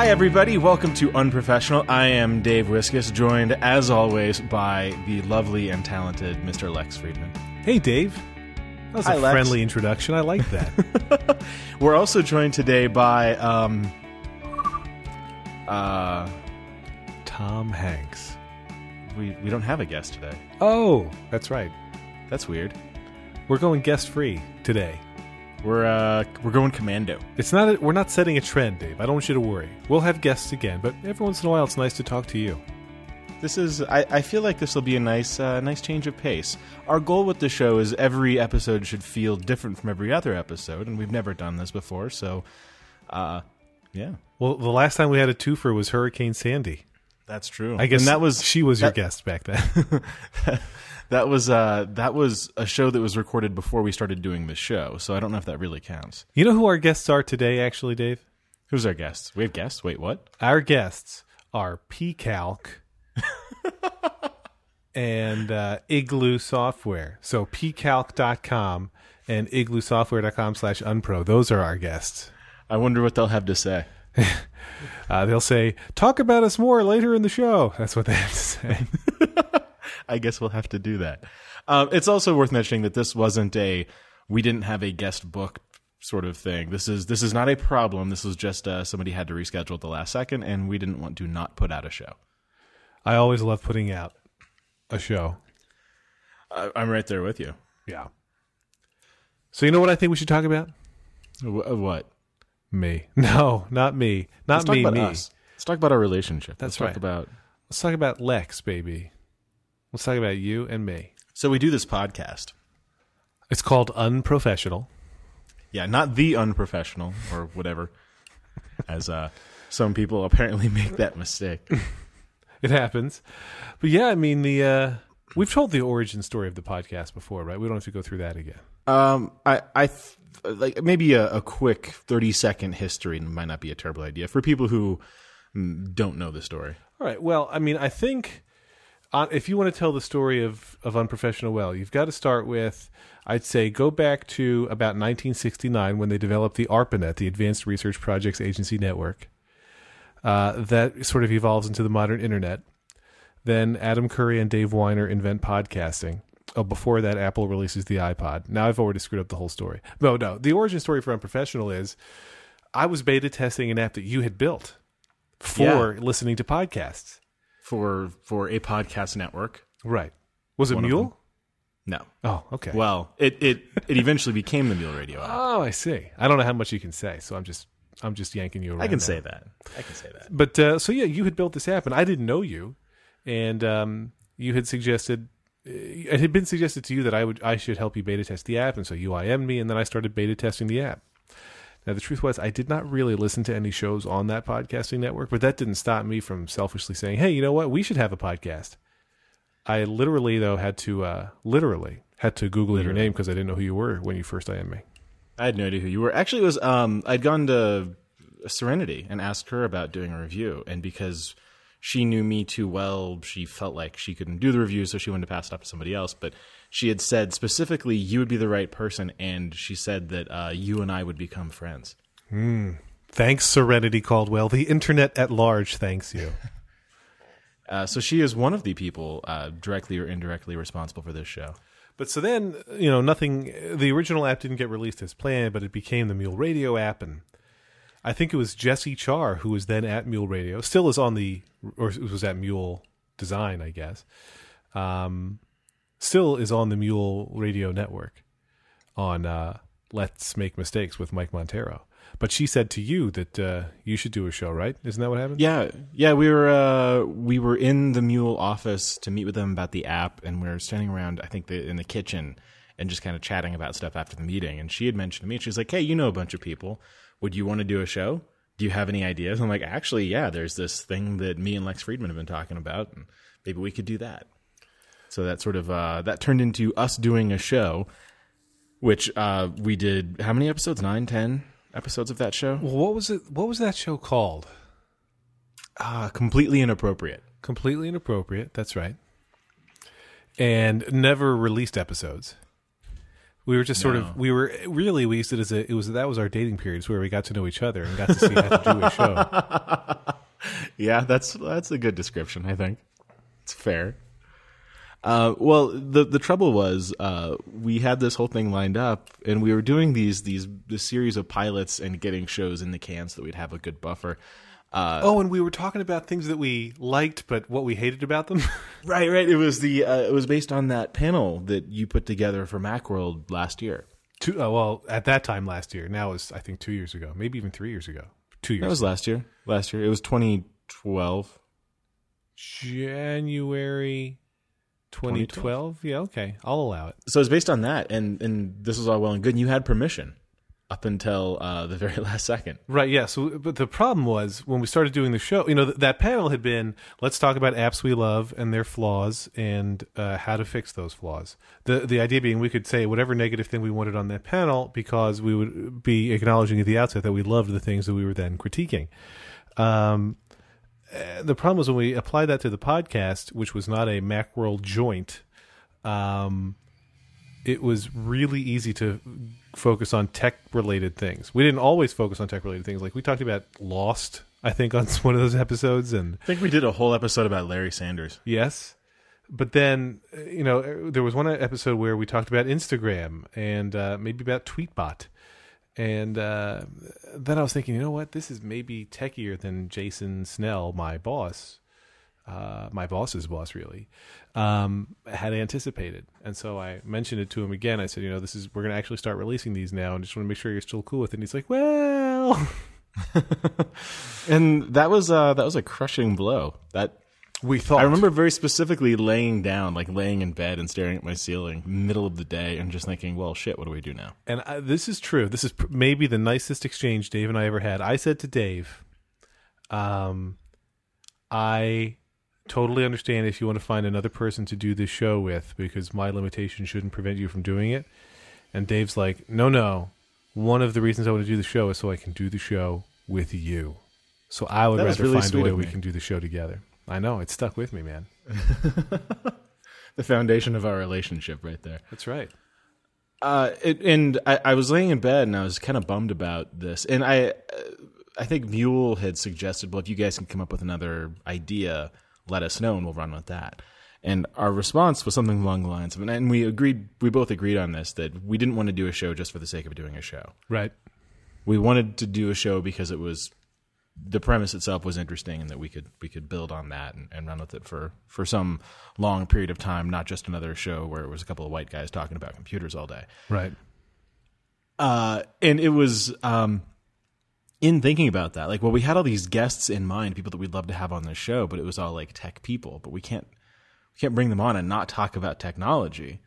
Hi, everybody. Welcome to Unprofessional. I am Dave Wiskus, joined as always by the lovely and talented Mr. Lex Friedman. Hey, Dave. That was Hi, a Lex. friendly introduction. I like that. We're also joined today by um, uh, Tom Hanks. we we don't have a guest today. Oh, that's right. That's weird. We're going guest free today. We're uh we're going commando. It's not. A, we're not setting a trend, Dave. I don't want you to worry. We'll have guests again, but every once in a while, it's nice to talk to you. This is I, I feel like this will be a nice uh, nice change of pace. Our goal with the show is every episode should feel different from every other episode, and we've never done this before, so uh yeah. Well, the last time we had a twofer was Hurricane Sandy. That's true. I guess and that was she was your guest back then. that was uh that was a show that was recorded before we started doing this show, so I don't know if that really counts. you know who our guests are today, actually, Dave? Who's our guests? We have guests. Wait, what? Our guests are PCalc and uh, Igloo Software. So pcalc.com and igloosoftware.com slash unpro. Those are our guests. I wonder what they'll have to say. Uh, they'll say, talk about us more later in the show. That's what they have to say. I guess we'll have to do that. Um, it's also worth mentioning that this wasn't a we didn't have a guest booked sort of thing. This is this is not a problem. This was just uh, somebody had to reschedule at the last second, and we didn't want to not put out a show. I always love putting out a show. I, I'm right there with you. Yeah. So you know what I think we should talk about? Wh- uh, what? Me. No, not me. Not Let's me, talk about me. us. Let's talk about our relationship. That's Let's right. talk about. Let's talk about Lex, baby. Let's talk about you and me. So we do this podcast. It's called Unprofessional. Yeah, not the unprofessional or whatever, as uh, some people apparently make that mistake. It happens. But yeah, I mean the uh we've told the origin story of the podcast before, right? We don't have to go through that again. Um, I, I th- like maybe a, a quick thirty second history might not be a terrible idea for people who mm, don't know the story. All right. Well, I mean, I think uh, if you want to tell the story of of unprofessional well, you've got to start with I'd say go back to about 1969 when they developed the ARPANET, the Advanced Research Projects Agency Network. Uh, that sort of evolves into the modern internet. Then Adam Curry and Dave Winer invent podcasting. Oh, before that, Apple releases the iPod. Now I've already screwed up the whole story. No, no. The origin story for Unprofessional is I was beta testing an app that you had built for listening to podcasts. For for a podcast network. Right. Was it One Mule? No, Oh, okay. well, it it it eventually became the Mule Radio app. oh, I see. I don't know how much you can say, so I'm just I'm just yanking you around. I can now. say that. I can say that. But uh, so yeah, you had built this app, and I didn't know you, and um, you had suggested uh, it had been suggested to you that I would I should help you beta test the app, and so you IM'd me, and then I started beta testing the app. Now the truth was, I did not really listen to any shows on that podcasting network, but that didn't stop me from selfishly saying, "Hey, you know what? We should have a podcast." I literally though had to uh, literally had to Google your name because I didn't know who you were when you first IM'd me. I had no idea who you were. Actually, it was um, I'd gone to Serenity and asked her about doing a review, and because she knew me too well, she felt like she couldn't do the review, so she wanted to pass it off to somebody else. But she had said specifically you would be the right person, and she said that uh, you and I would become friends. Thanks, Serenity Caldwell. The internet at large thanks you. Uh, so she is one of the people uh, directly or indirectly responsible for this show. But so then, you know, nothing. The original app didn't get released as planned, but it became the Mule Radio app, and I think it was Jessie Char who was then at Mule Radio, still is on the, or was at Mule Design, I guess. Um, still is on the Mule Radio network on uh, Let's Make Mistakes with Mike Monteiro. But she said to you that uh, you should do a show, right? Isn't that what happened? Yeah, yeah, we were uh, we were in the Mule office to meet with them about the app, and we were standing around, I think, the, in the kitchen, and just kind of chatting about stuff after the meeting. And she had mentioned to me, she's like, "Hey, you know a bunch of people. Would you want to do a show? Do you have any ideas?" I'm like, "Actually, yeah. There's this thing that me and Lex Friedman have been talking about, and maybe we could do that." So that sort of uh, that turned into us doing a show, which uh, we did. How many episodes? Nine, ten episodes of that show. Well, what was it? What was that show called? Uh, completely inappropriate. completely inappropriate. That's right. And never released episodes. We were just sort No. of we were really we used it as a it was that was our dating periods where we got to know each other and got to see how to do a show. Yeah, that's that's a good description. I think it's fair. Uh, well, the the trouble was uh, we had this whole thing lined up, and we were doing these these this series of pilots and getting shows in the can so that we'd have a good buffer. Uh, Oh, and we were talking about things that we liked but what we hated about them. right, right. It was the uh, it was based on that panel that you put together for MacWorld last year. two, uh, well, at that time last year. Now it's I think 2 years ago, maybe even 3 years ago. 2 years. That was last year. Last year, it was 2012. January 2012. Yeah, okay. I'll allow it. So it's based on that, and and this was all well and good. And you had permission up until uh, the very last second. Right, yeah. So, but the problem was when we started doing the show, you know, th- that panel had been let's talk about apps we love and their flaws and uh, how to fix those flaws. The the idea being we could say whatever negative thing we wanted on that panel because we would be acknowledging at the outset that we loved the things that we were then critiquing. Um, the problem was when we applied that to the podcast, which was not a Macworld joint. Um, it was really easy to focus on tech related things. We didn't always focus on tech related things. Like we talked about Lost, I think, on one of those episodes, and I think we did a whole episode about Larry Sanders. yes. But then, uh, you know, uh, there was one episode where we talked about Instagram and uh, maybe about Tweetbot. And uh, then I was thinking, you know what? This is maybe techier than Jason Snell, my boss, uh, my boss's boss, really, um, had anticipated. And so I mentioned it to him again. I said, you know, this is we're going to actually start releasing these now, and just want to make sure you're still cool with it. And he's like, well, And that was uh, that was a crushing blow. That we thought. I remember very specifically laying down, like laying in bed and staring at my ceiling, middle of the day, and just thinking, "Well, shit, what do we do now?" and I, this is true. This is pr- maybe the nicest exchange Dave and I ever had. I said to Dave, um, I totally understand if you want to find another person to do this show with because my limitation shouldn't prevent you from doing it. And Dave's like, no, no. One of the reasons I want to do the show is so I can do the show with you. So I would That rather really find a way we can do the show together. I know it stuck with me, man. The foundation of our relationship, right there. That's right. Uh, it, and I, I was laying in bed and I was kind of bummed about this. And I, uh, I think Mule had suggested, well, if you guys can come up with another idea, let us know and we'll run with that. And our response was something along the lines of, and we agreed, we both agreed on this, that we didn't want to do a show just for the sake of doing a show. Right. We wanted to do a show because it was the premise itself was interesting and that we could we could build on that and, and run with it for for some long period of time, not just another show where it was a couple of white guys talking about computers all day. Right. Uh, and it was um, in thinking about that, like, well, we had all these guests in mind, people that we'd love to have on the show, but it was all like tech people, but we can't we can't bring them on and not talk about technology.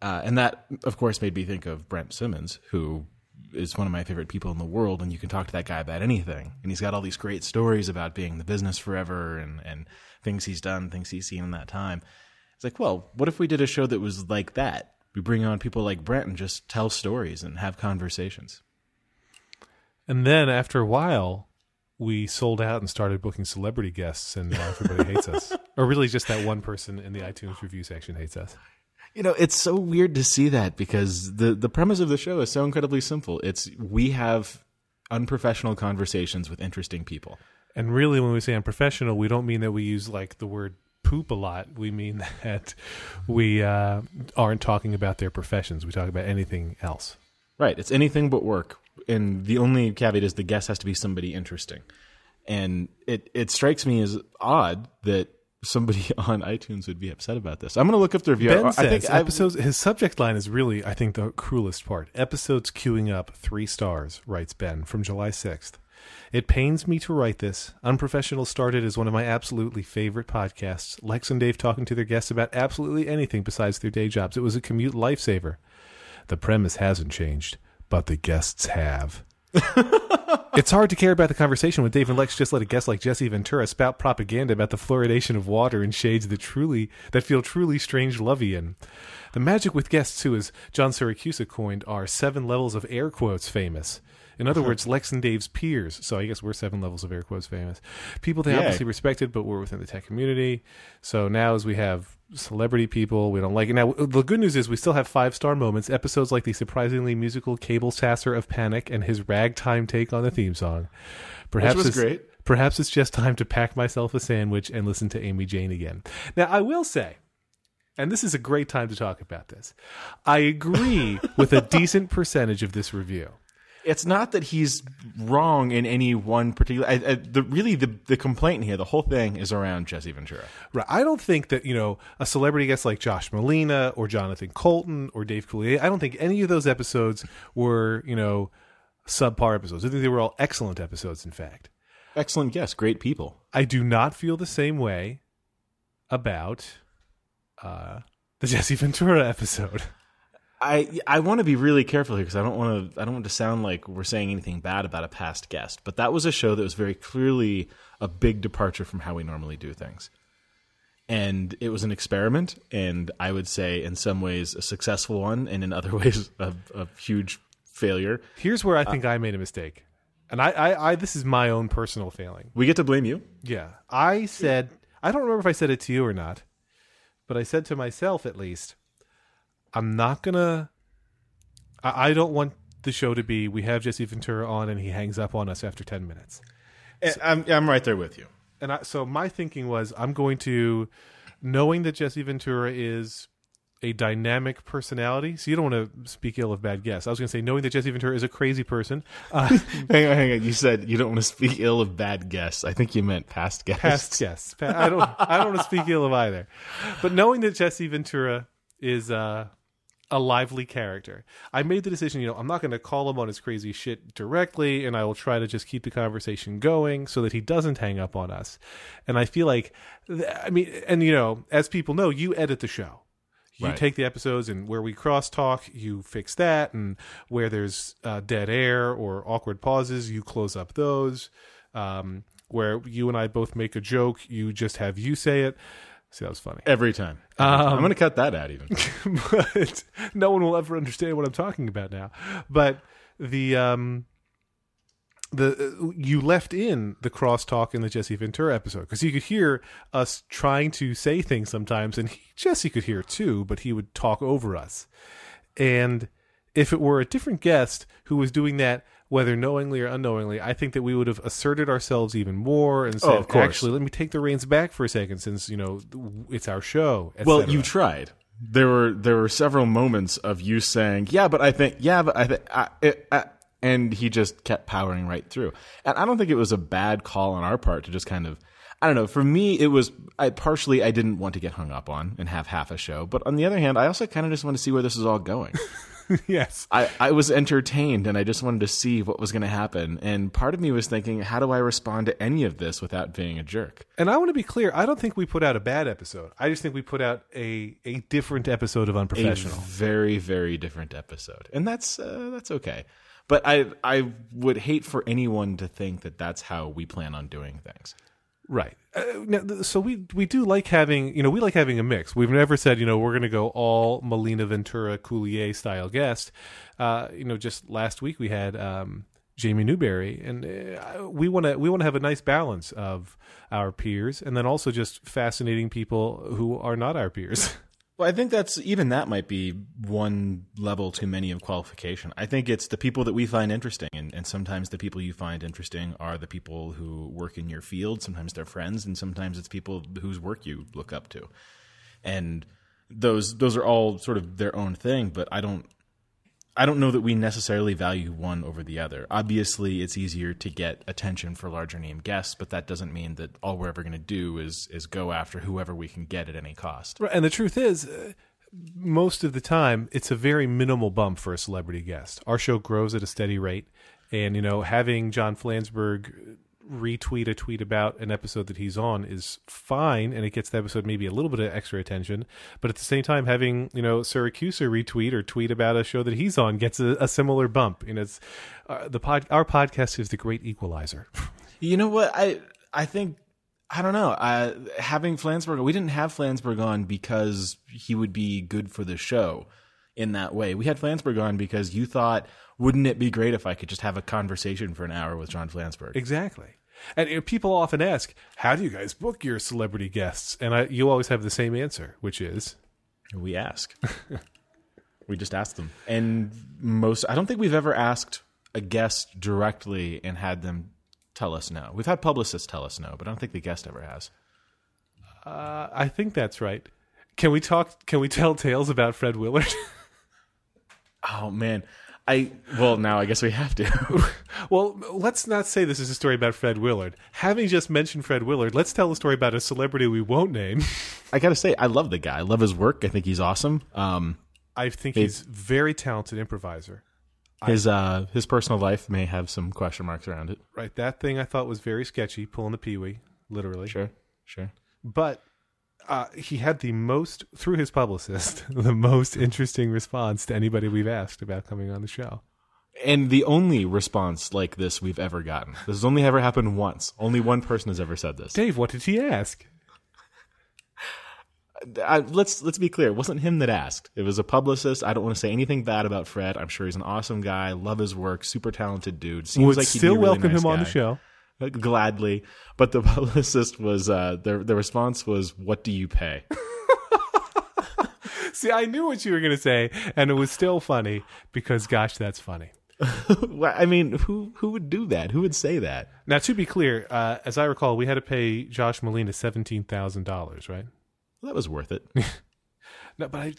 Uh, and that, of course, made me think of Brent Simmons, who is one of my favorite people in the world, and you can talk to that guy about anything. And he's got all these great stories about being in the business forever and, and things he's done, things he's seen in that time. It's like, well, what if we did a show that was like that? We bring on people like Brent and just tell stories and have conversations. And then after a while, we sold out and started booking celebrity guests, and now everybody hates us. Or really, just that one person in the iTunes review section hates us. You know, it's so weird to see that because the the premise of the show is so incredibly simple. It's we have unprofessional conversations with interesting people. And really, when we say unprofessional, we don't mean that we use like the word poop a lot. We mean that we uh, aren't talking about their professions. We talk about anything else. Right. It's anything but work. And the only caveat is the guest has to be somebody interesting. And it, it strikes me as odd that somebody on iTunes would be upset about this. I'm going to look up the review. Ben I says think I- episodes. His subject line is really, I think, the cruelest part. Episodes queuing up three stars. Writes Ben from July sixth. It pains me to write this. Unprofessional started as one of my absolutely favorite podcasts. Lex and Dave talking to their guests about absolutely anything besides their day jobs. It was a commute lifesaver. The premise hasn't changed, but the guests have. It's hard to care about the conversation when Dave and Lex just let a guest like Jesse Ventura spout propaganda about the fluoridation of water in shades that truly that feel truly Strangelovian. The magic with guests who, as John Siracusa coined are seven levels of air quotes famous. In other uh-huh. words, Lex and Dave's peers. So I guess we're seven levels of air quotes famous. People they Yeah. obviously respected, but we're within the tech community. So now as we have celebrity people, we don't like it. Now the good news is we still have five star moments. Episodes like the surprisingly musical Cabel Sasser of Panic and his ragtime take on the theme song. Perhaps was great. Perhaps it's just time to pack myself a sandwich and listen to Amy Jane again. Now I will say and this is a great time to talk about this. I agree with a decent percentage of this review. It's not that he's wrong in any one particular. I, I, the really the the complaint here, the whole thing is around Jesse Ventura. Right. I don't think that, you know, a celebrity guest like Josh Malina or Jonathan Coulton or Dave Coulier, I don't think any of those episodes were, you know, subpar episodes. I think they were all excellent episodes, in fact. Excellent guests, great people. I do not feel the same way about uh, the Jesse Ventura episode. I I want to be really careful here because I don't want to I don't want to sound like we're saying anything bad about a past guest, but that was a show that was very clearly a big departure from how we normally do things. And it was an experiment, and I would say in some ways a successful one, and in other ways a, a huge failure. Here's where I think I made a mistake. And I, I, I, this is my own personal failing. We get to blame you. Yeah. I said, I don't remember if I said it to you or not, but I said to myself at least, I'm not going to, I don't want the show to be we have Jesse Ventura on and he hangs up on us after 10 minutes. I'm I'm right there with you. And I, so my thinking was I'm going to, knowing that Jesse Ventura is a dynamic personality. So you don't want to speak ill of bad guests. I was going to say, knowing that Jesse Ventura is a crazy person, uh, Hang on, hang on. You said you don't want to speak ill of bad guests. I think you meant past guests. past guests. I don't. I don't want to speak ill of either. But knowing that Jesse Ventura is uh, a lively character, I made the decision. You know, I'm not going to call him on his crazy shit directly, and I will try to just keep the conversation going so that he doesn't hang up on us. And I feel like, I mean, and you know, as people know, you edit the show. You Right. take the episodes and where we cross talk, you fix that, and where there's uh, dead air or awkward pauses, you close up those. Um, where you and I both make a joke, you just have you say it. See, that was funny. Every time. Um, I'm going to cut that out even. but no one will ever understand what I'm talking about now. But the um the uh, you left in the crosstalk in the Jesse Ventura episode because you could hear us trying to say things sometimes, and he, Jesse could hear too, but he would talk over us. And if it were a different guest who was doing that, whether knowingly or unknowingly, I think that we would have asserted ourselves even more and said, Oh, "Actually, let me take the reins back for a second, since you know it's our show." Well, you tried. There were there were several moments of you saying, "Yeah, but I think, yeah, but I think," I, it, I, and he just kept powering right through. And I don't think it was a bad call on our part to just kind of, I don't know. For me, it was I partially I didn't want to get hung up on and have half a show, but on the other hand, I also kind of just want to see where this is all going. yes. I, I was entertained and I just wanted to see what was going to happen. And part of me was thinking, how do I respond to any of this without being a jerk? And I want to be clear. I don't think we put out a bad episode. I just think we put out a a different episode of a Unprofessional. very very different episode and that's uh, that's okay but i i would hate for anyone to think that that's how we plan on doing things Right. Uh, so we we do like having you know we like having a mix. We've never said you know we're going to go all Malina Ventura Coulier style guest. Uh, you know, just last week we had um, Jamie Newberry, and uh, we want to we want to have a nice balance of our peers, and then also just fascinating people who are not our peers. well i think that's even that might be one level too many of qualification. I think it's the people that we find interesting and, and sometimes the people you find interesting are the people who work in your field sometimes they're friends and sometimes it's people whose work you look up to. And those those are all sort of their own thing but i don't I don't know that we necessarily value one over the other. Obviously, it's easier to get attention for larger name guests, but that doesn't mean that all we're ever going to do is is go after whoever we can get at any cost. Right, and the truth is, uh, most of the time, it's a very minimal bump for a celebrity guest. Our show grows at a steady rate, and you know, having John Flansburgh retweet a tweet about an episode that he's on is fine, and it gets the episode maybe a little bit of extra attention. But at the same time, having you know Siracusa retweet or tweet about a show that he's on gets a, a similar bump. Know, it's uh, the pod, our podcast is the great equalizer. You know what? I I think I don't know. Having Flansburgh, we didn't have Flansburgh on because he would be good for the show in that way. We had Flansburgh on because you thought, wouldn't it be great if I could just have a conversation for an hour with John Flansburgh? Exactly. And people often ask, "How do you guys book your celebrity guests?" And I, you always have the same answer, which is, We ask. we just ask them. And most, I don't think we've ever asked a guest directly and had them tell us no. We've had publicists tell us no, but I don't think the guest ever has. uh, "I think that's right." Can we talk? Can we tell tales about Fred Willard? Oh, man. I, well, now I guess we have to. well, let's not say this is a story about Fred Willard. Having just mentioned Fred Willard, let's tell a story about a celebrity we won't name. I got to say, I love the guy. I love his work. I think he's awesome. Um, I think he's very talented improviser. his uh, his personal life may have some question marks around it. Right, that thing I thought was very sketchy, pulling the peewee, literally. Sure, sure. But uh, he had the most, through his publicist, the most interesting response to anybody we've asked about coming on the show. And the only response like this we've ever gotten. This has only ever happened once. Only one person has ever said this. Dave, what did he ask? I, let's let's be clear. It wasn't him that asked. It was a publicist. I don't want to say anything bad about Fred. I'm sure he's an awesome guy. Love his work. Super talented dude. Seems Would like he'd still really welcome nice him on the show. Gladly. But the publicist was uh, the the response was, "What do you pay?" See, I knew what you were going to say, and it was still funny because, gosh, that's funny. I mean, who who would do that? Who would say that? Now, to be clear, uh, as I recall, we had to pay Josh Malina seventeen thousand dollars, right? Well, that was worth it. No, but I,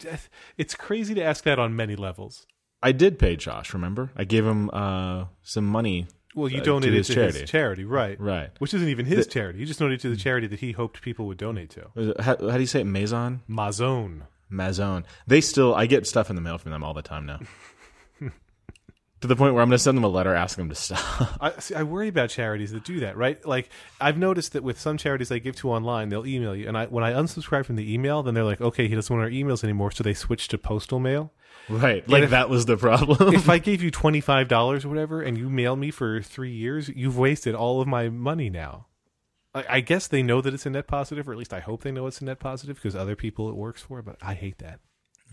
it's crazy to ask that on many levels. I did pay Josh. Remember, I gave him uh, some money. Well, you Uh, to donated his to charity. his charity, right? Right. Which isn't even his charity. You just donated to the charity that he hoped people would donate to. How, how do you say it? Maison? MAZON. MAZON. They still. I get stuff in the mail from them all the time now. to the point where I'm going to send them a letter asking them to stop. I see. I worry about charities that do that, right? Like I've noticed that with some charities I give to online, they'll email you, and I when I unsubscribe from the email, then they're like, okay, he doesn't want our emails anymore, so they switch to postal mail. right. Like if- that was the problem. if I gave you twenty five dollars or whatever, and you mail me for three years, you've wasted all of my money now. I, I guess they know that it's a net positive, or at least I hope they know it's a net positive because other people it works for. But I hate that.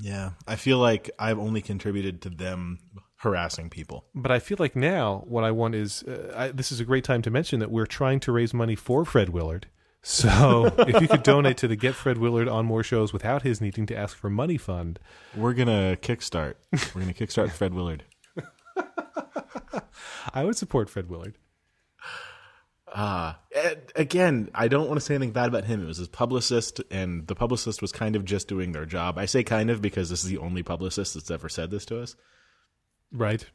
yeah. I feel like I've only contributed to them harassing people. But I feel like now what I want is uh, I, this is a great time to mention that we're trying to raise money for Fred Willard. So if you could donate to the Get Fred Willard on More Shows without his needing to ask for money fund, We're going to kickstart. We're going to kickstart Fred Willard. I would support Fred Willard. Uh, again, I don't want to say anything bad about him. It was his publicist, and the publicist was kind of just doing their job. I say kind of because this is the only publicist that's ever said this to us. Right.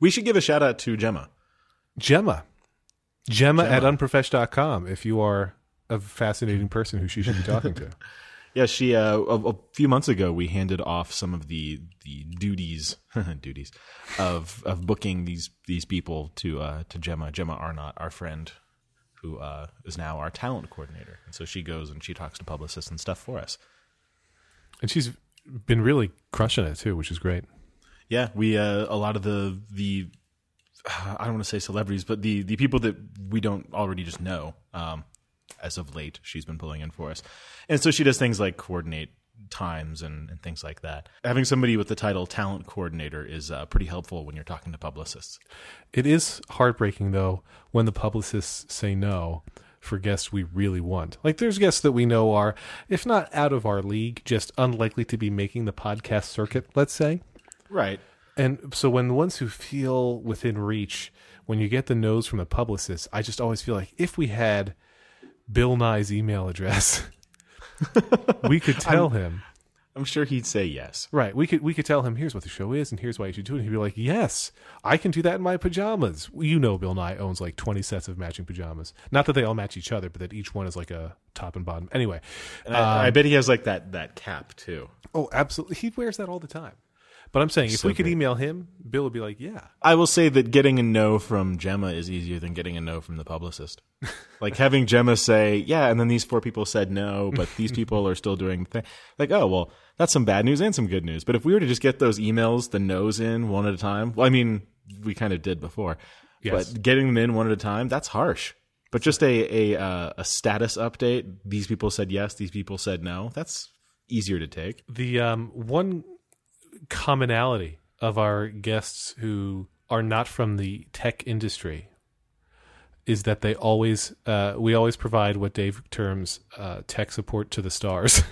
We should give a shout out to Gemma. Gemma. Gemma, at unprofesh.com if you are a fascinating person who she should be talking to. Yeah, she uh, a, a few months ago we handed off some of the the duties duties of of booking these these people to uh, to Gemma Gemma Arnott, our friend, who uh, is now our talent coordinator. And so she goes and she talks to publicists and stuff for us. And she's been really crushing it too, which is great. Yeah, we uh, a lot of the the I don't want to say celebrities, but the the people that we don't already just know. Um, as of late, she's been pulling in for us, and so she does things like coordinate times and, and things like that. Having somebody with the title talent coordinator is uh, pretty helpful when you're talking to publicists. It is heartbreaking though when the publicists say no for guests we really want. Like there's guests that we know are, if not out of our league, just unlikely to be making the podcast circuit, let's say. Right. And so when the ones who feel within reach, when you get the nose from the publicist, I just always feel like if we had Bill Nye's email address, we could tell him. I'm sure he'd say yes. Right. We could we could tell him here's what the show is and here's why you should do it. And he'd be like, Yes, I can do that in my pajamas. You know Bill Nye owns like twenty sets of matching pajamas. Not that they all match each other, but that each one is like a top and bottom. Anyway. And I, I um, bet he has like that that cap too. Oh, absolutely. He wears that all the time. But I'm saying if So we could email him, Bill would be like, Yeah. I will say that getting a no from Gemma is easier than getting a no from the publicist. like having Gemma say, yeah, and then these four people said no, but these people are still doing thing. Like, oh, well, that's some bad news and some good news. But if we were to just get those emails, the no's in one at a time, well, I mean, we kind of did before. Yes. But getting them in one at a time, that's harsh. But just a a uh, a status update. These people said yes. These people said no. That's easier to take. The um, one commonality of our guests who are not from the tech industry is that they always uh, we always provide what Dave terms uh, tech support to the stars.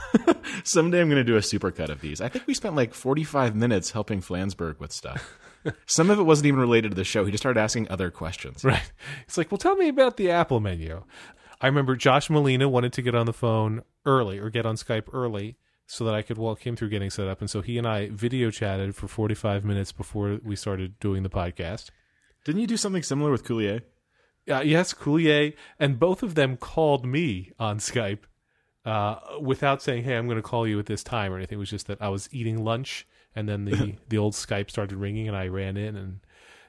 Someday I'm going to do a supercut of these. I think we spent like 45 minutes helping Flansburgh with stuff. Some of it wasn't even related to the show. He just started asking other questions. right. It's like, well, tell me about the Apple menu. I remember Josh Malina wanted to get on the phone early or get on Skype early so that I could walk him through getting set up. And so he and I video chatted for 45 minutes before we started doing the podcast. Didn't you do something similar with Coulier? Uh, yes, Coulier, and both of them called me on Skype uh, without saying, "Hey, I'm going to call you at this time" or anything. It was just that I was eating lunch, and then the the old Skype started ringing, and I ran in, and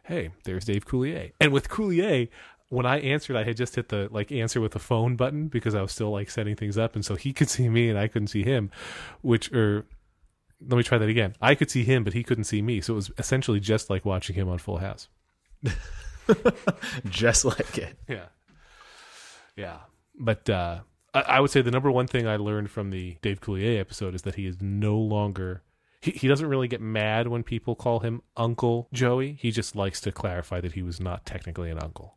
hey, there's Dave Coulier. And with Coulier, when I answered, I had just hit the like answer with the phone button because I was still like setting things up, and so he could see me and I couldn't see him, which or. Let me try that again. I could see him, but he couldn't see me. So it was essentially just like watching him on Full House. just like it. Yeah. Yeah. But uh, I, I would say the number one thing I learned from the Dave Coulier episode is that he is no longer. He, he doesn't really get mad when people call him Uncle Joey. He just likes to clarify that he was not technically an uncle.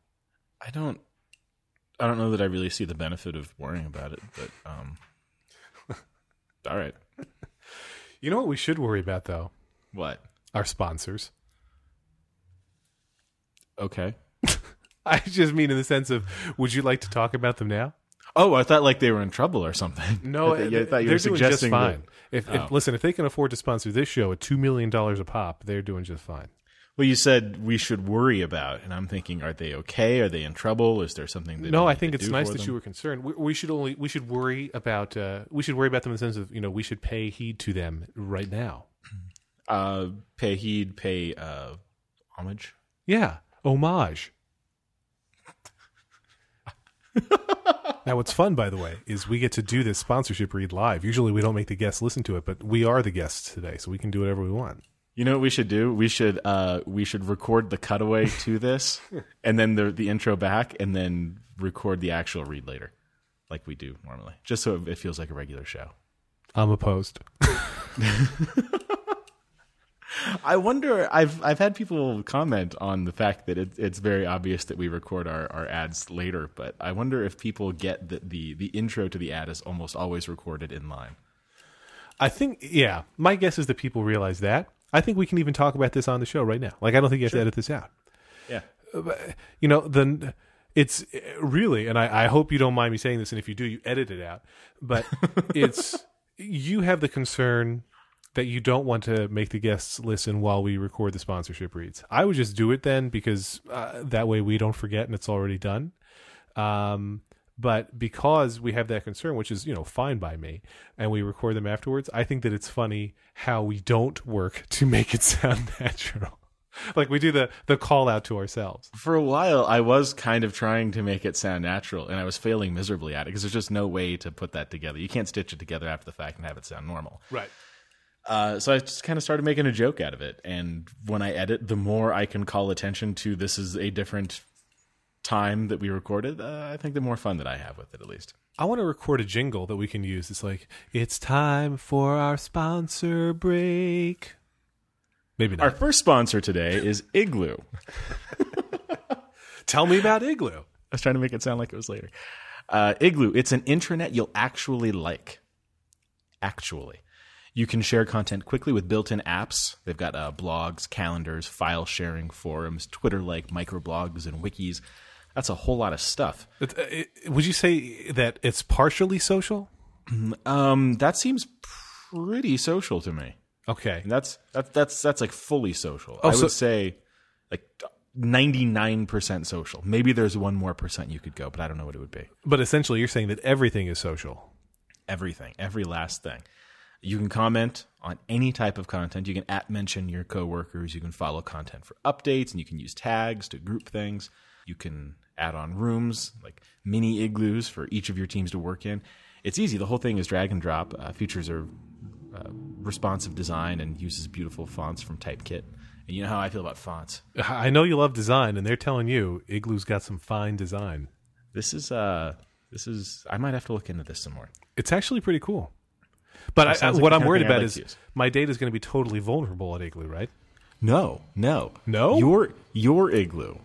I don't. I don't know that I really see the benefit of worrying about it, but um. all right. You know what we should worry about though? What? Our sponsors. Okay. I just mean in the sense of, would you like to talk about them now? Oh, I thought like they were in trouble or something. No, I thought, I thought you they're were doing just fine. that- If, Oh. if listen, if they can afford to sponsor this show at two million dollars a pop, they're doing just fine. Well, you said we should worry about, and I'm thinking, are they okay? Are they in trouble? Is there something? They no, I think it's nice that them? you were concerned. We, we should only we should worry about uh, we should worry about them in the sense of you know we should pay heed to them right now. uh, pay heed, pay uh, homage. Yeah, homage. now, what's fun, by the way, is we get to do this sponsorship read live. Usually, we don't make the guests listen to it, but we are the guests today, so we can do whatever we want. You know what we should do? We should uh, we should record the cutaway to this, and then the the intro back, and then record the actual read later, like we do normally, just so it feels like a regular show. I'm opposed. I wonder. I've I've had people comment on the fact that it, it's very obvious that we record our, our ads later, but I wonder if people get that the the intro to the ad is almost always recorded in line. I think, yeah, my guess is that people realize that. I think we can even talk about this on the show right now. Like, I don't think you have to edit this out. Yeah. you know then it's really and I, I hope you don't mind me saying this and if you do you edit it out but it's you have the concern that you don't want to make the guests listen while we record the sponsorship reads i would just do it then because uh, that way we don't forget and it's already done um, but because we have that concern which is you know fine by me and we record them afterwards i think that it's funny how we don't work to make it sound natural like we do the the call out to ourselves For a while, I was kind of trying to make it sound natural, and I was failing miserably at it because there's just no way to put that together. You can't stitch it together after the fact and have it sound normal. right Uh, so I just kind of started making a joke out of it. And when I edit, the more I can call attention to this is a different time that we recorded, uh, I think the more fun that I have with it, at least. I want to record a jingle that we can use. It's like, it's time for our sponsor break. Maybe not. Our first sponsor today is Igloo. Tell me about Igloo. I was trying to make it sound like it was later. Uh, Igloo, it's an intranet you'll actually like. Actually. You can share content quickly with built in apps. They've got uh, blogs, calendars, file sharing, forums, Twitter like microblogs, and wikis. That's a whole lot of stuff. It- would you say that it's partially social? Um, that seems pretty social to me. Okay. And that's that's that's that's like fully social. Oh, I so- would say like ninety nine percent social. Maybe there's one more percent you could go, but I don't know what it would be. But essentially, you're saying that everything is social. Everything, every last thing. You can comment on any type of content. You can at mention your coworkers. You can follow content for updates, and you can use tags to group things. You can add on rooms like mini igloos for each of your teams to work in. It's easy. The whole thing is drag and drop. Uh, features are uh, responsive design and uses beautiful fonts from Typekit. And you know how I feel about fonts. I know you love design, and they're telling you Igloo's got some fine design. This is uh, this is. I might have to look into this some more. It's actually pretty cool. But I, like what I'm worried about like is use. my data is going to be totally vulnerable at Igloo, right? No, no, No? Your your igloo,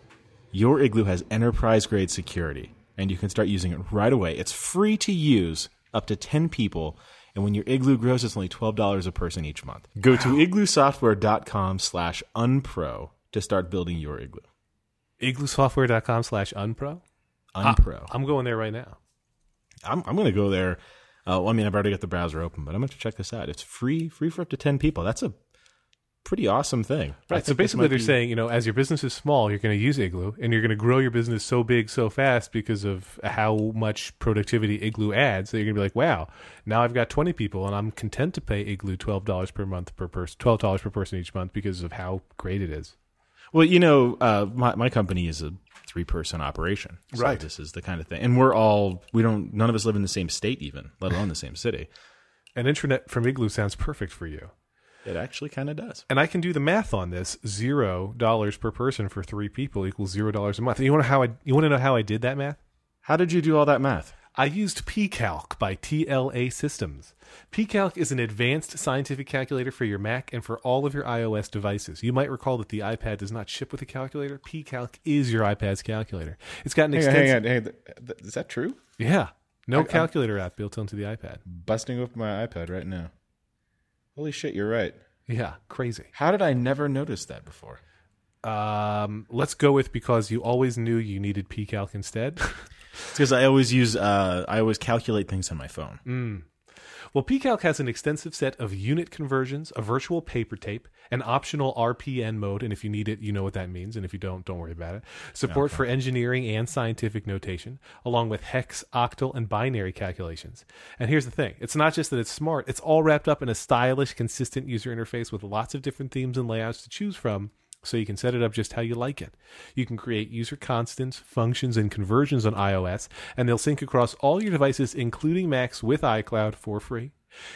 your igloo has enterprise grade security, and you can start using it right away. It's free to use up to ten people, and when your igloo grows, it's only twelve dollars a person each month. Go to igloosoftware.com/slash unpro to start building your igloo. igloosoftware.com slash unpro. Unpro. I'm going there right now. I'm I'm gonna go there. Uh, well, I mean, I've already got the browser open, but I'm going to check this out. It's free, free for up to ten people. That's a pretty awesome thing. Right. So basically, they're be- saying, you know, as your business is small, you're going to use Igloo, and you're going to grow your business so big so fast because of how much productivity Igloo adds that you're going to be like, wow, now I've got 20 people, and I'm content to pay Igloo $12 per month per person, $12 per person each month because of how great it is. Well, you know, uh, my my company is a three person operation. So Right. This is the kind of thing, and we're all we don't none of us live in the same state, even let alone the same city. And internet from Igloo sounds perfect for you. It actually kind of does. And I can do the math on this: zero dollars per person for three people equals zero dollars a month. And you want to how I you want to know how I did that math? How did you do all that math? I used pCalc by TLA Systems. pCalc is an advanced scientific calculator for your Mac and for all of your iOS devices. You might recall that the iPad does not ship with a calculator. pCalc is your iPad's calculator. It's got an Hang on, extensive hang on, hang on. Th- Is that true? Yeah. No calculator app built onto the iPad. Busting open my iPad right now. Holy shit, you're right. Yeah, crazy. How did I never notice that before? Um, let's go with because you always knew you needed pCalc instead. It's because I always use uh, I always calculate things on my phone. Mm. Well, pCalc has an extensive set of unit conversions, a virtual paper tape, an optional RPN mode, and if you need it, you know what that means, and if you don't, don't worry about it. Support for engineering and scientific notation, along with hex, octal, and binary calculations. And here's the thing it's not just that it's smart, it's all wrapped up in a stylish, consistent user interface with lots of different themes and layouts to choose from. So you can set it up just how you like it. You can create user constants, functions, and conversions on iOS, and they'll sync across all your devices, including Macs, with iCloud for free.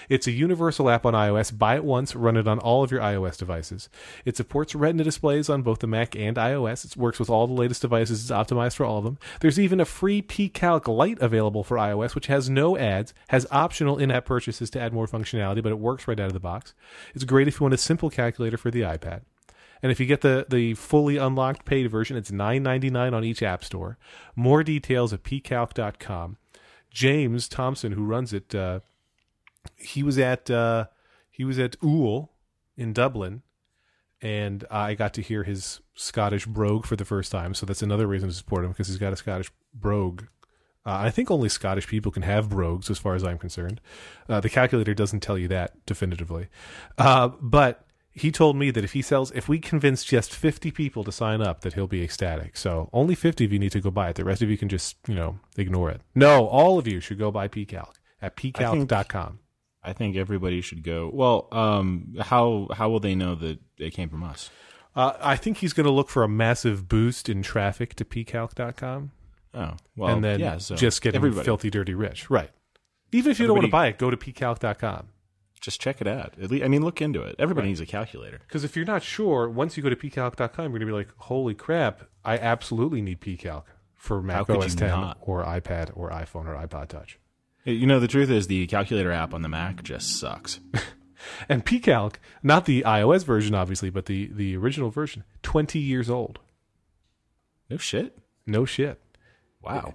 It's a universal app on iOS. Buy it once, run it on all of your iOS devices. It supports Retina displays on both the Mac and iOS. It works with all the latest devices. It's optimized for all of them. There's even a free pCalc Lite available for iOS, which has no ads, has optional in-app purchases to add more functionality, but it works right out of the box. It's great if you want a simple calculator for the iPad. And if you get the, the fully unlocked paid version, it's nine ninety nine on each app store. More details at pcalc.com. James Thompson, who runs it, uh, he was at uh, he was at Úll in Dublin, and I got to hear his Scottish brogue for the first time. So that's another reason to support him because he's got a Scottish brogue. Uh, I think only Scottish people can have brogues, as far as I'm concerned. Uh, the calculator doesn't tell you that definitively, uh, but he told me that if he sells, if we convince just 50 people to sign up, that he'll be ecstatic. So only 50 of you need to go buy it. The rest of you can just, you know, ignore it. No, all of you should go buy pCalc at pcalc.com. I think everybody should go. Well, um, how how will they know that it came from us? Uh, I think he's going to look for a massive boost in traffic to pcalc.com Oh, well, and then yeah, so just get everybody filthy dirty rich. Right. Even if you don't want to buy it, go to pcalc.com. just check it out. At least, I mean, look into it. Everybody needs a calculator. Because if you're not sure, once you go to pcalc.com, you're going to be like, holy crap, I absolutely need pcalc for Mac OS you 10 not? or iPad or iPhone or iPod Touch. You know, the truth is, the calculator app on the Mac just sucks. And pcalc, not the iOS version, obviously, but the, the original version, 20 years old. no shit. No shit. Wow,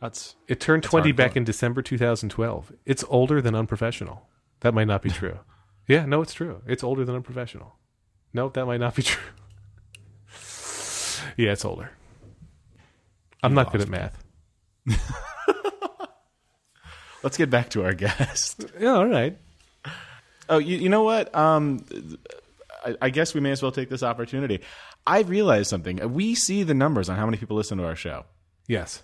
that's It turned 20 back in December 2012. It's older than unprofessional. That might not be true. yeah, no, it's true. It's older than unprofessional. No, that might not be true. yeah, it's older. I'm not good at math. Let's get back to our guest. Yeah, all right. Oh, you, you know what? Um, I, I guess we may as well take this opportunity. I realized something. We see the numbers on how many people listen to our show, Yes.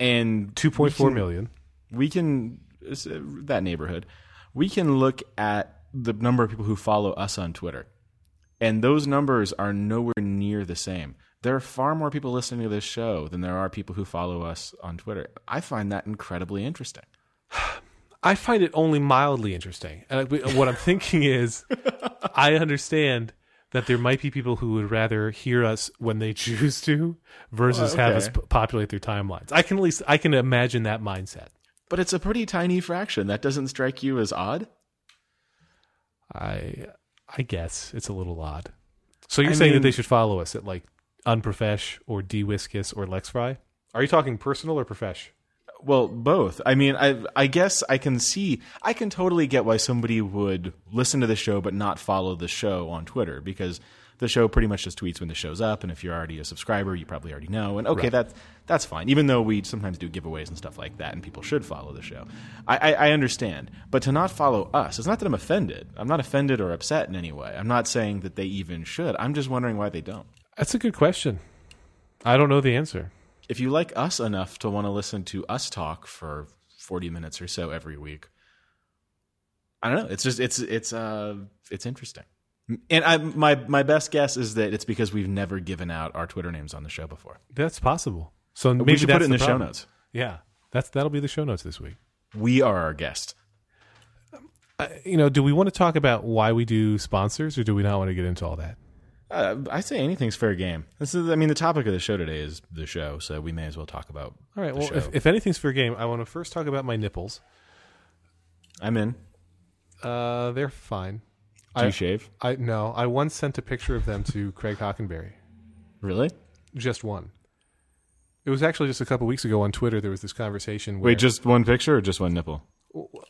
and 2.4 million. we can- We can it's, uh, that neighborhood. We can look at the number of people who follow us on Twitter, and those numbers are nowhere near the same. There are far more people listening to this show than there are people who follow us on Twitter. I find that incredibly interesting. I find it only mildly interesting. And what I'm thinking is, I understand that there might be people who would rather hear us when they choose to versus Well, have us populate their timelines. I can at least I can imagine that mindset. But it's a pretty tiny fraction. That doesn't strike you as odd? I I guess it's a little odd. So you're I saying mean- that they should follow us at like Unprofesh or Dwiskus or LexFri? Are you talking personal or profesh? Well, both. I mean, I I guess I can see I can totally get why somebody would listen to the show but not follow the show on Twitter because the show pretty much just tweets when the show's up and if you're already a subscriber, you probably already know. And okay, Right. that that's fine. Even though we sometimes do giveaways and stuff like that and people should follow the show. I, I, I understand. But to not follow us, it's not that I'm offended. I'm not offended or upset in any way. I'm not saying that they even should. I'm just wondering why they don't. That's a good question. I don't know the answer. if you like us enough to want to listen to us talk for 40 minutes or so every week i don't know it's just it's it's uh it's interesting and i my my best guess is that it's because we've never given out our twitter names on the show before That's possible. So maybe we should put it in the, show notes Yeah, that's that'll be the show notes this week. we are our guest Uh, you know, do we want to talk about why we do sponsors, or do we not want to get into all that? uh, i say anything's fair game this is i mean the topic of the show today is the show so we may as well talk about All right. the Well, if, if anything's fair game, I want to first talk about my nipples. i'm in Uh, they're fine. Do you I- shave I no. I once sent a picture of them to Craig Hockenberry. really Just one. It was actually just a couple weeks ago on Twitter. There was this conversation. Where wait just one picture or just one nipple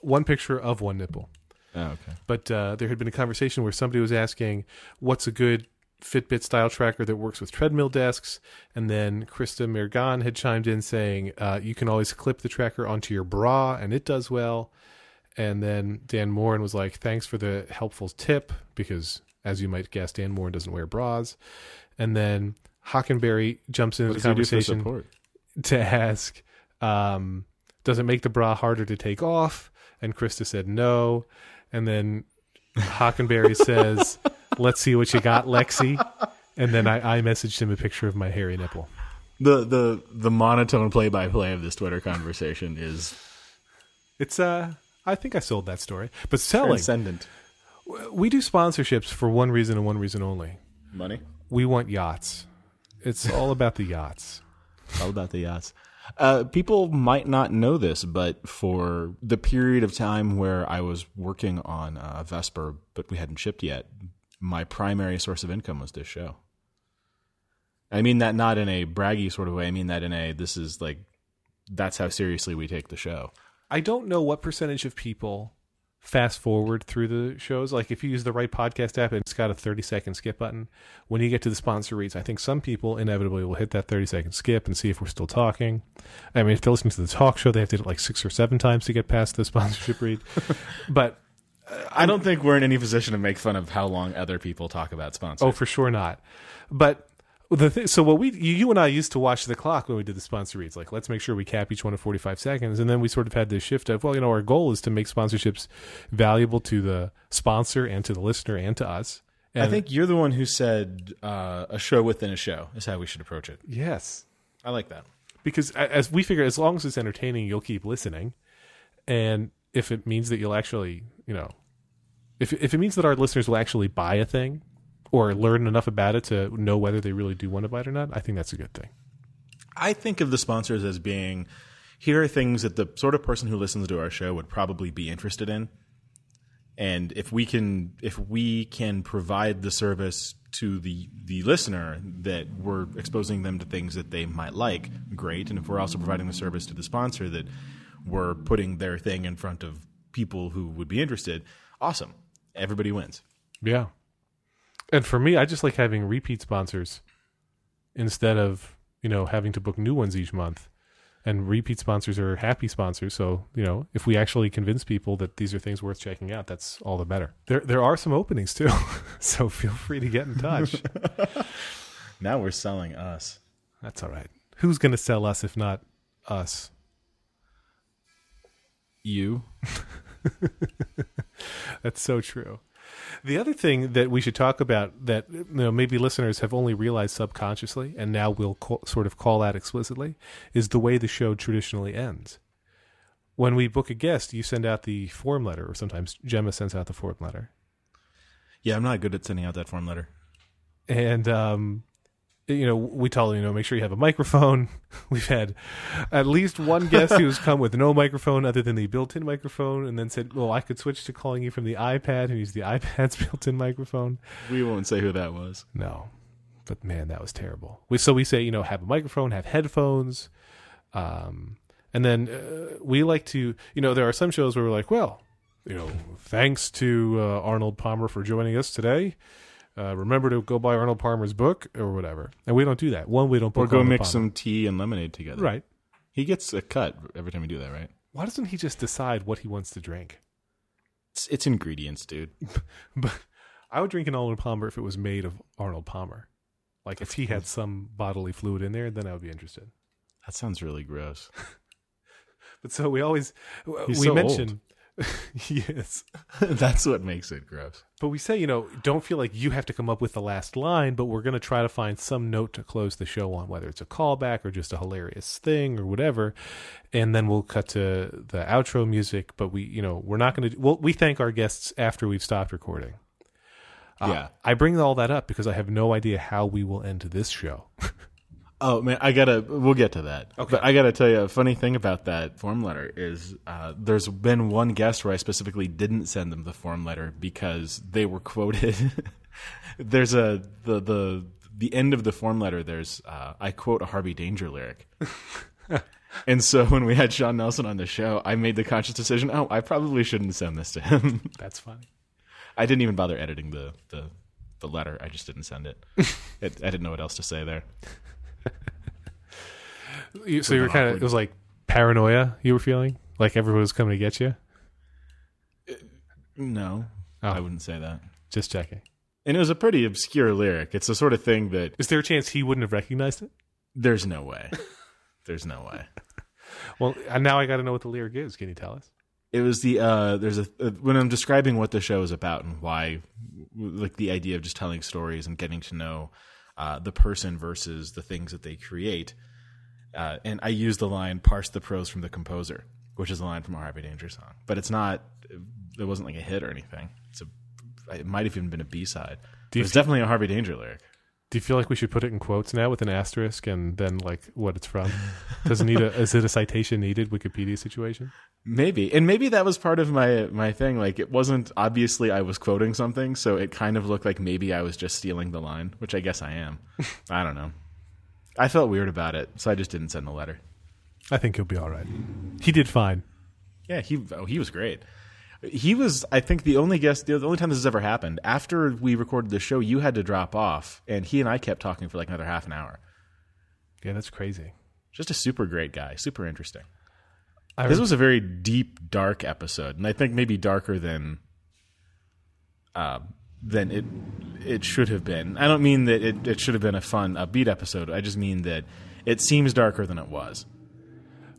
one picture of one nipple. oh okay But uh, there had been a conversation where somebody was asking, "What's a good Fitbit style tracker that works with treadmill desks?" And then Krista Mirgan had chimed in saying, uh, "You can always clip the tracker onto your bra, and it does well." And then Dan Moren was like, "Thanks for the helpful tip," because as you might guess, Dan Moren doesn't wear bras. And then Hockenberry jumps into the does he do for conversation to ask, um, does it make the bra harder to take off? And Krista said no. And then Hockenberry says, let's see what you got, Lexi. And then I, I messaged him a picture of my hairy nipple. the the the monotone play by play of this Twitter conversation is It's, uh, I think I sold that story. But selling, transcendent. we do sponsorships for one reason and one reason only. Money, We want yachts. It's all about the yachts. all about the yachts. Uh, people might not know this, but for the period of time where I was working on uh, Vesper, but we hadn't shipped yet, my primary source of income was this show. I mean that not in a braggy sort of way. I mean that in a this is like that's how seriously we take the show. I don't know what percentage of people fast forward through the shows. Like if you use the right podcast app and it's got a 30 second skip button, when you get to the sponsor reads, I think some people inevitably will hit that 30 second skip and see if we're still talking. I mean, if they're listening to the talk show, they have to hit it like six or seven times to get past the sponsorship read. But uh, I don't think we're in any position to make fun of how long other people talk about sponsors. Oh, for sure not. But th- so what we you, you and I used to watch the clock when we did the sponsor reads. Like, let's make sure we cap each one at forty five seconds, and then we sort of had this shift of well, you know, our goal is to make sponsorships valuable to the sponsor and to the listener and to us. And I think you're the one who said uh, a show within a show is how we should approach it. yes, I like that. because as we figure, as long as it's entertaining, you'll keep listening, and if it means that you'll actually, you know, if if it means that our listeners will actually buy a thing or learn enough about it to know whether they really do want to buy it or not, I think that's a good thing. I think of the sponsors as being here are things that the sort of person who listens to our show would probably be interested in. And if we can if we can provide the service to the the listener that we're exposing them to things that they might like, great. And if we're also providing the service to the sponsor that we're putting their thing in front of people who would be interested, awesome. Everybody wins. Yeah. And for me, I just like having repeat sponsors instead of, you know, having to book new ones each month. And repeat sponsors are happy sponsors. So, you know, if we actually convince people that these are things worth checking out, that's all the better. There there are some openings too. so feel free to get in touch. Now we're selling us. that's all right. Who's going to sell us if not us? You. That's so true. The other thing that we should talk about that you know maybe listeners have only realized subconsciously and now we'll call, sort of call out explicitly is the way the show traditionally ends. when we book a guest, you send out the form letter, or sometimes Gemma sends out the form letter. Yeah, I'm not good at sending out that form letter. And um, you know, we tell them, you know, make sure you have a microphone. We've had at least one guest who's come with no microphone other than the built-in microphone, and then said, "Well, I could switch to calling you from the iPad and use the iPad's built-in microphone." We won't say who that was. No, but man, that was terrible. We so we say, you know, have a microphone, have headphones, um, and then uh, we like to, you know, there are some shows where we're like, well, you know, thanks to uh, Arnold Palmer for joining us today. Uh, remember to go buy Arnold Palmer's book or whatever. And we don't do that. One, we don't Or go Arnold mix Palmer. some tea and lemonade together. Right. He gets a cut every time we do that, right? Why doesn't he just decide what he wants to drink? It's, it's ingredients, dude. But I would drink an Arnold Palmer if it was made of Arnold Palmer. Like if That's he had some bodily fluid in there, then I would be interested. That sounds really gross. But so we always He's we so mention yes. That's what makes it gross. But we say, you know, don't feel like you have to come up with the last line, but we're going to try to find some note to close the show on, whether it's a callback or just a hilarious thing or whatever. And then we'll cut to the outro music. But we, you know, we're not going to, well, we thank our guests after we've stopped recording. Uh, Yeah. I bring all that up because I have no idea how we will end this show. Oh man, I gotta. We'll get to that. Okay. But I gotta tell you a funny thing about that form letter is uh, there's been one guest where I specifically didn't send them the form letter because they were quoted. there's a the the the end of the form letter. There's uh, I quote a Harvey Danger lyric. And so when we had Sean Nelson on the show, I made the conscious decision. Oh, I probably shouldn't send this to him. That's funny. I didn't even bother editing the the, the letter. I just didn't send it. it. I didn't know what else to say there. You, so you were kind of it was like paranoia you were feeling? Like everyone was coming to get you? No, Oh. I wouldn't say that. Just checking. And it was a pretty obscure lyric. It's the sort of thing that Is there a chance he wouldn't have recognized it? there's no way. There's no way. Well, now I got to know what the lyric is. Can you tell us? It was the uh there's a uh, when I'm describing what the show is about and why like the idea of just telling stories and getting to know uh the person versus the things that they create. Uh and I use the line parse the prose from the composer, which is a line from a Harvey Danger song. But it's not it wasn't like a hit or anything. It's a it might have even been a B-side. Do you It's definitely a Harvey Danger lyric. Do you feel like we should put it in quotes now with an asterisk and then like what it's from? Does it need a is it a citation needed Wikipedia situation? Maybe, and maybe that was part of my my thing. Like, it wasn't obviously I was quoting something, so it kind of looked like maybe I was just stealing the line, which I guess I am. I don't know. I felt weird about it, so I just didn't send the letter. I think he'll be all right. He did fine. Yeah, he oh, he was great. He was, I think, the only guest. The only time this has ever happened. After we recorded the show, you had to drop off, and he and I kept talking for like another half an hour. Yeah, that's crazy. Just a super great guy, super interesting. I This was a very deep, dark episode, and I think maybe darker than uh, than it it should have been. I don't mean that it, it should have been a fun, upbeat episode. I just mean that it seems darker than it was.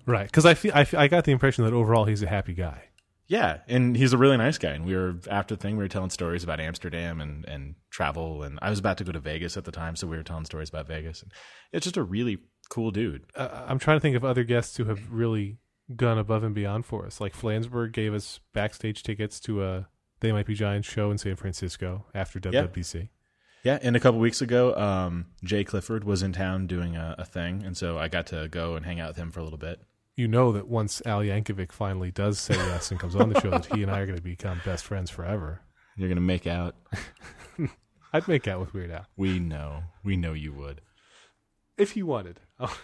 right because I feel I got the impression that overall he's a happy guy. Yeah, and he's a really nice guy. And we were after the thing, we were telling stories about Amsterdam and and travel. And I was about to go to Vegas at the time, so we were telling stories about Vegas. And it's just a really cool dude. Uh, I'm trying to think of other guests who have really gone above and beyond for us. Like Flansburgh gave us backstage tickets to a They Might Be Giants show in San Francisco after Yeah. WWDC. Yeah, and a couple weeks ago, um, Jay Clifford was in town doing a, a thing, and so I got to go and hang out with him for a little bit. You know that once Al Yankovic finally does say yes and comes on the show, that he and I are going to become best friends forever. You're gonna make out. I'd make out with Weird Al We know. We know you would. if he wanted. Oh,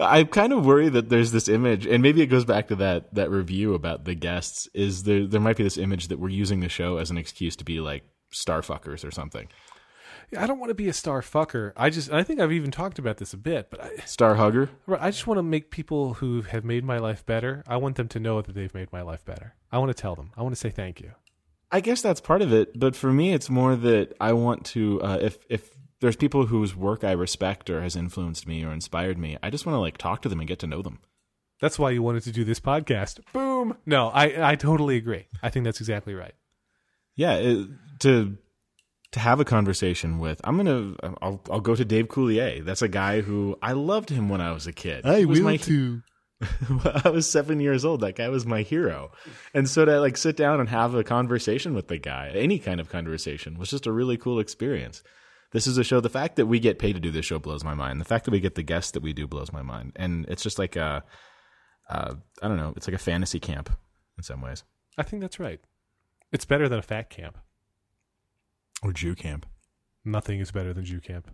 I'm kind of worried that there's this image, and maybe it goes back to that that review about the guests. Is there there might be this image that we're using the show as an excuse to be like star fuckers or something, I don't want to be a star fucker. I just, I think I've even talked about this a bit, but I, star hugger. Right, I just want to make people who have made my life better. I want them to know that they've made my life better. I want to tell them. I want to say thank you. I guess that's part of it, but for me, it's more that I want to. Uh, if if there's people whose work I respect or has influenced me or inspired me, I just want to like talk to them and get to know them. That's why you wanted to do this podcast. Boom. No, I I totally agree. I think that's exactly right. yeah it, to to have a conversation with i'm gonna i'll, I'll go to dave coulier that's a guy who i loved him when i was a kid He was my- too. I was seven years old. That guy was my hero. And so to like sit down and have a conversation with the guy, any kind of conversation, was just a really cool experience. This is a show. The fact that we get paid to do this show blows my mind. The fact that we get the guests that we do blows my mind. And it's just like a, uh, I don't know, it's like a fantasy camp in some ways. I think that's right. It's better than a fat camp. Or Jew camp. Nothing is better than Jew camp.